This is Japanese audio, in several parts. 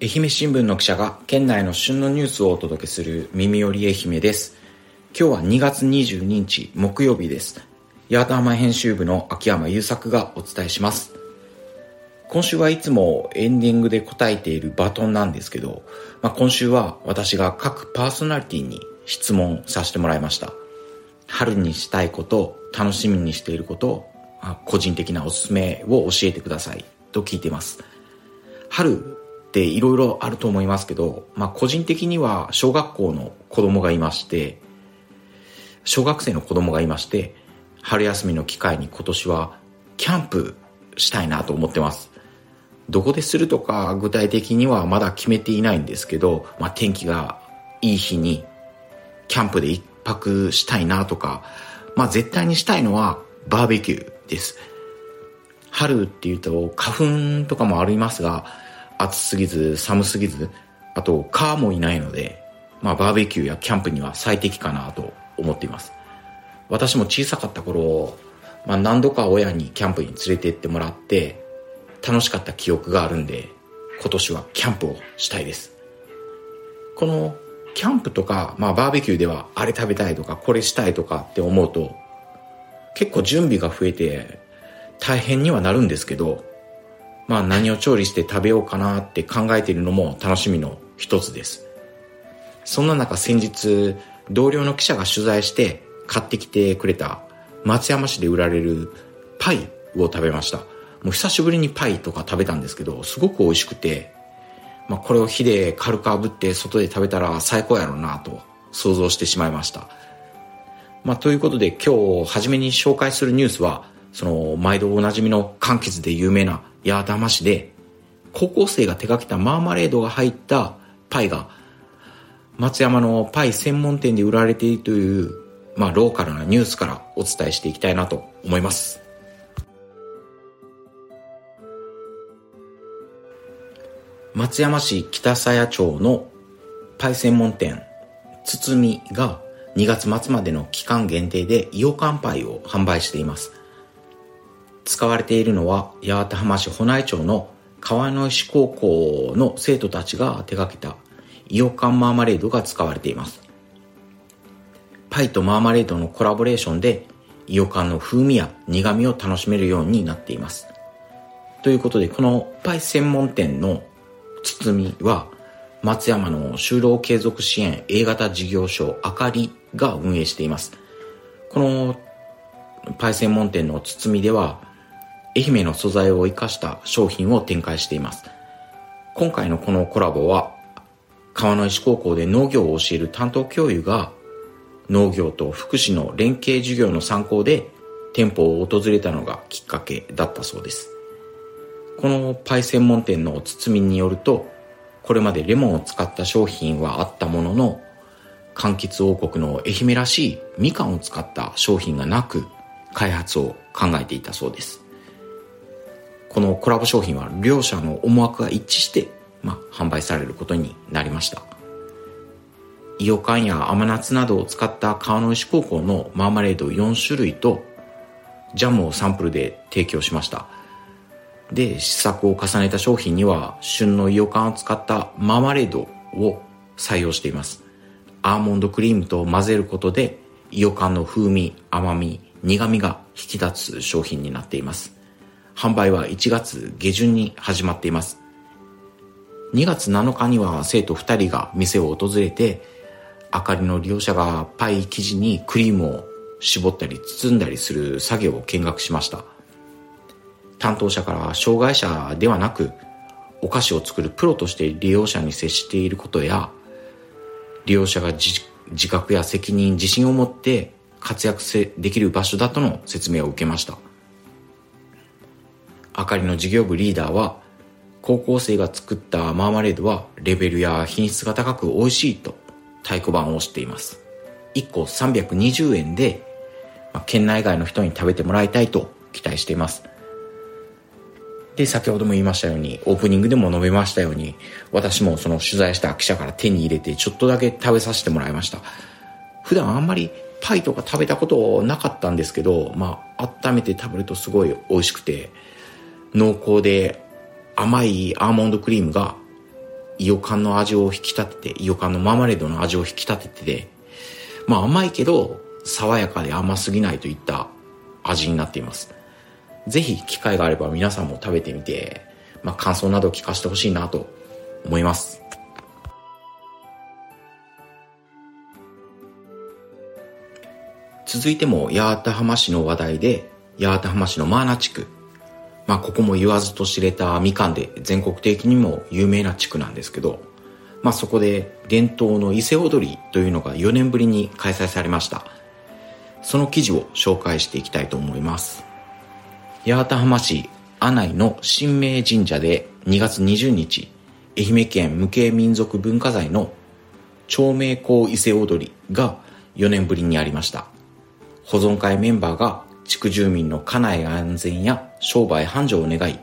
愛媛新聞の記者が県内の旬のニュースをお届けする耳より愛媛です。今日は2月22日木曜日です。八幡浜編集部の秋山優作がお伝えします。今週はいつもエンディングで答えているバトンなんですけど、まあ、今週は私が各パーソナリティに質問させてもらいました。春にしたいこと楽しみにしていること個人的なおすすめを教えてくださいと聞いています。春っていろいろあると思いますけど、まあ個人的には小学校の子供がいまして、小学生の子供がいまして、春休みの機会に今年はキャンプしたいなと思ってます。どこでするとか具体的にはまだ決めていないんですけど、まあ天気がいい日にキャンプで一泊したいなとか、まあ絶対にしたいのはバーベキューです。春っていうと花粉とかもありますが、暑すぎず寒すぎず、あと蚊もいないので、まあバーベキューやキャンプには最適かなと思っています。私も小さかった頃、まあ何度か親にキャンプに連れて行ってもらって、楽しかった記憶があるんで、今年はキャンプをしたいです。このキャンプとか、まあバーベキューではあれ食べたいとかこれしたいとかって思うと、結構準備が増えて大変にはなるんですけど、まあ何を調理して食べようかなって考えているのも楽しみの一つです。そんな中先日同僚の記者が取材して買ってきてくれた松山市で売られるパイを食べました。もう久しぶりにパイとか食べたんですけど、すごく美味しくて、まあこれを火で軽く炙って外で食べたら最高やろうなと想像してしまいました。まあということで今日初めに紹介するニュースは、その毎度おなじみの柑橘で有名な八幡浜市で高校生が手掛けたマーマレードが入ったパイが松山のパイ専門店で売られているという、まあ、ローカルなニュースからお伝えしていきたいなと思います。松山市北鞘町のパイ専門店、つつみが2月末までの期間限定でイオカンパイを販売しています。使われているのは八幡浜市保内町の川野石高校の生徒たちが手掛けたイオカンマーマレードが使われています。パイとマーマレードのコラボレーションでイオカンの風味や苦味を楽しめるようになっています。ということで、このパイ専門店の包みは松山の就労継続支援 A 型事業所あかりが運営しています。このパイ専門店の包みでは愛媛の素材を生かした商品を展開しています。今回のこのコラボは、川野石高校で農業を教える担当教諭が、農業と福祉の連携授業の参考で店舗を訪れたのがきっかけだったそうです。このパイ専門店の包みによると、これまでレモンを使った商品はあったものの、柑橘王国の愛媛らしいみかんを使った商品がなく、開発を考えていたそうです。このコラボ商品は両者の思惑が一致して、まあ、販売されることになりました。イオカンや甘夏などを使った川の石高校のマーマレード4種類とジャムをサンプルで提供しました。で、試作を重ねた商品には旬のイオカンを使ったマーマレードを採用しています。アーモンドクリームと混ぜることでイオカンの風味、甘み、苦味が引き立つ商品になっています。販売は1月下旬に始まっています。2月7日には生徒2人が店を訪れて、明かりの利用者がパイ生地にクリームを絞ったり包んだりする作業を見学しました。担当者から障害者ではなく、お菓子を作るプロとして利用者に接していることや、利用者が自覚や責任、自信を持って活躍できる場所だとの説明を受けました。あかりの事業部リーダーは、高校生が作ったマーマレードはレベルや品質が高く美味しいと太鼓判を押しています。1個320円で、まあ、県内外の人に食べてもらいたいと期待しています。で、先ほども言いましたように、オープニングでも述べましたように、私もその取材した記者から手に入れてちょっとだけ食べさせてもらいました。普段あんまりパイとか食べたことなかったんですけど、まあ、温めて食べるとすごい美味しくて、濃厚で甘いアーモンドクリームがイヨカンの味を引き立てて、イヨカンのマーマレードの味を引き立ててて、まあ甘いけど、爽やかで甘すぎないといった味になっています。ぜひ機会があれば皆さんも食べてみて、まあ感想など聞かせてほしいなと思います。続いても八幡浜市の話題で、八幡浜市のマーナ地区。まあここも言わずと知れたみかんで全国的にも有名な地区なんですけど、まあそこで伝統の伊勢踊りというのが4年ぶりに開催されました。その記事を紹介していきたいと思います。八幡浜市阿内の神明神社で2月20日、愛媛県無形民族文化財の長明港伊勢踊りが4年ぶりにありました。保存会メンバーが地区住民の家内安全や商売繁盛を願い、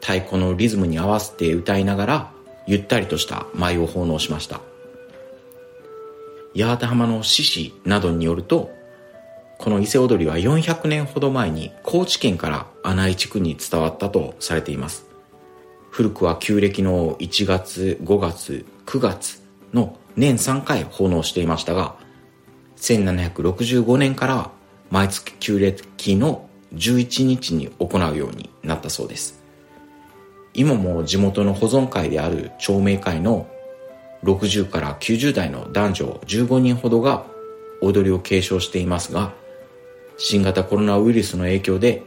太鼓のリズムに合わせて歌いながら、ゆったりとした舞を奉納しました。八幡浜の獅子などによると、この伊勢踊りは400年ほど前に高知県から阿内地区に伝わったとされています。古くは旧暦の1月、5月、9月の年3回奉納していましたが、1765年から毎月旧暦の11日に行うようになったそうです。今も地元の保存会である町名会の60から90代の男女15人ほどが踊りを継承していますが、新型コロナウイルスの影響で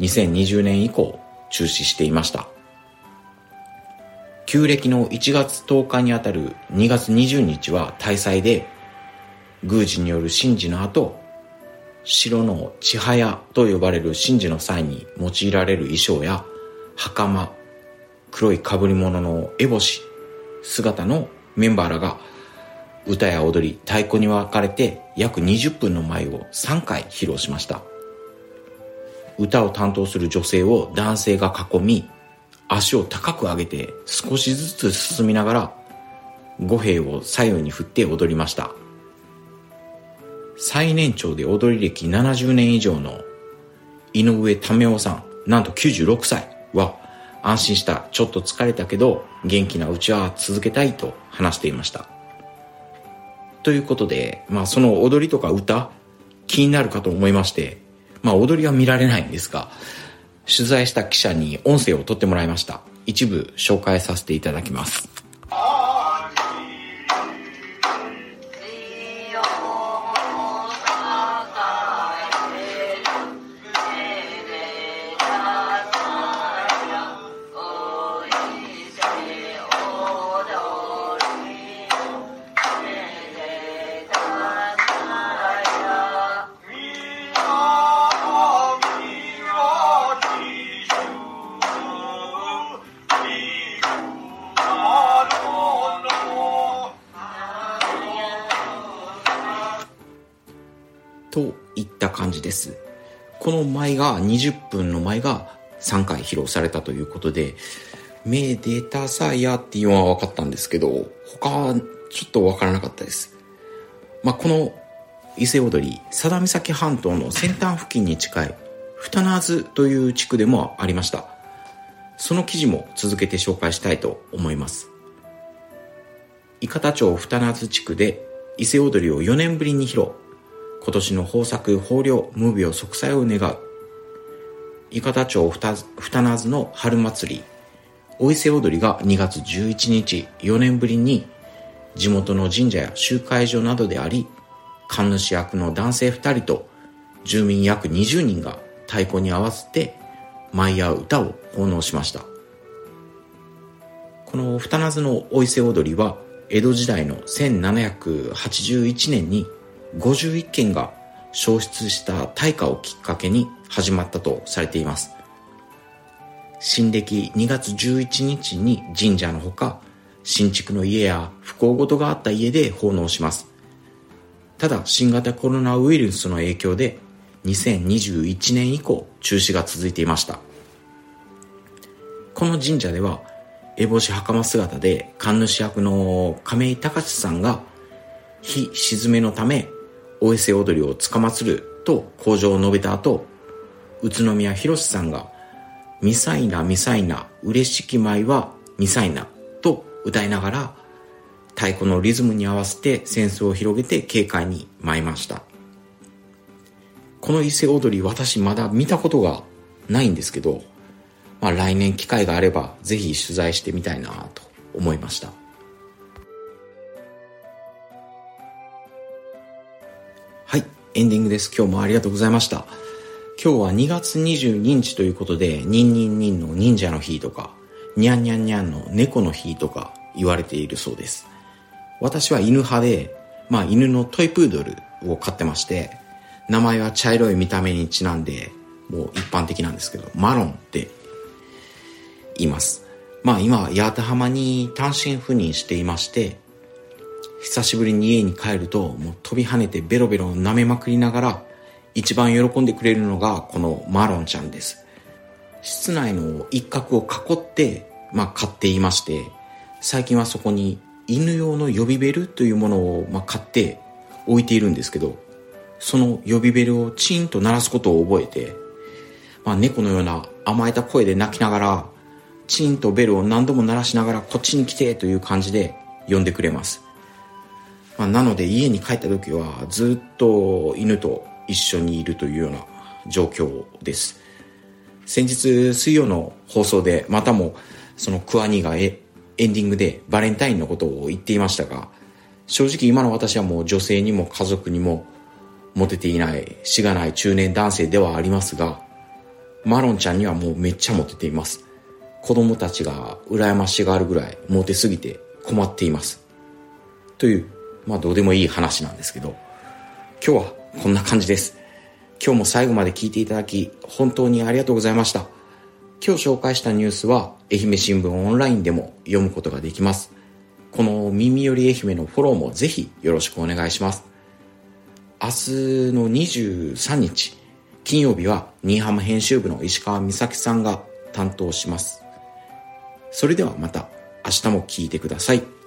2020年以降中止していました。旧暦の1月10日にあたる2月20日は大祭で宮司による神事の後、城の千早と呼ばれる神事の際に用いられる衣装や袴、黒い被り物の烏帽子、姿のメンバーらが歌や踊り、太鼓に分かれて約20分の舞を3回披露しました。歌を担当する女性を男性が囲み、足を高く上げて少しずつ進みながら五兵を左右に振って踊りました。最年長で踊り歴70年以上の井上為夫さん、なんと96歳は安心した、ちょっと疲れたけど元気なうちは続けたいと話していました。ということで、まあその踊りとか歌気になるかと思いまして、まあ踊りは見られないんですが、取材した記者に音声を取ってもらいました。一部紹介させていただきます。です。この舞が20分の舞が3回披露されたということで、めでたさやっていうのは分かったんですけど、他はちょっと分からなかったです。まあ、この伊勢踊り、佐田岬半島の先端付近に近い、二名津という地区でもありました。その記事も続けて紹介したいと思います。伊方町二名津地区で伊勢踊りを4年ぶりに披露。今年の豊作、豊漁、無病息災を願う。伊方町二名津の春祭り、お伊勢踊りが2月11日、4年ぶりに地元の神社や集会所などであり、神主役の男性2人と住民約20人が太鼓に合わせて舞や歌を奉納しました。この二名津のお伊勢踊りは江戸時代の1781年に51件が消失した大火をきっかけに始まったとされています。新暦2月11日に神社のほか、新築の家や不幸事があった家で奉納します。ただ、新型コロナウイルスの影響で、2021年以降、中止が続いていました。この神社では、烏帽子袴姿で神主役の亀井隆さんが、日沈めのためお伊勢踊りをつかまつると口上を述べた後、宇都宮博さんが、ミサイナミサイナ、嬉しき舞はミサイナと歌いながら太鼓のリズムに合わせて扇子を広げて軽快に舞いました。この伊勢踊り私まだ見たことがないんですけど、まあ、来年機会があればぜひ取材してみたいなと思いました。エンディングです今日もありがとうございました今日は2月22日ということで、ニンニンニンの忍者の日とか、ニャンニャンニャンの猫の日とか言われているそうです。私は犬派で、まあ犬のトイプードルを飼ってまして、名前は茶色い見た目にちなんで、もう一般的なんですけど、マロンって言います。まあ今、八幡浜に単身赴任していまして、久しぶりに家に帰ると、もう飛び跳ねてベロベロ舐めまくりながら、一番喜んでくれるのがこのマロンちゃんです。室内の一角を囲って、まあ、買っていまして、最近はそこに犬用の予備ベルというものを、まあ、買って置いているんですけど、その予備ベルをチンと鳴らすことを覚えて、まあ、猫のような甘えた声で泣きながら、チンとベルを何度も鳴らしながらこっちに来てという感じで呼んでくれます。まあ、なので家に帰った時はずっと犬と一緒にいるというような状況です。先日水曜の放送でまたもそのクワニがエンディングでバレンタインのことを言っていましたが、正直今の私はもう女性にも家族にもモテていない、しがない中年男性ではありますが、マロンちゃんにはもうめっちゃモテています。子供たちが羨ましがあるぐらいモテすぎて困っています。という、まあどうでもいい話なんですけど、今日はこんな感じです。今日も最後まで聞いていただき、本当にありがとうございました。今日紹介したニュースは、愛媛新聞オンラインでも読むことができます。この耳より愛媛のフォローもぜひよろしくお願いします。明日の23日、金曜日は、新居浜編集部の石川美咲さんが担当します。それではまた明日も聞いてください。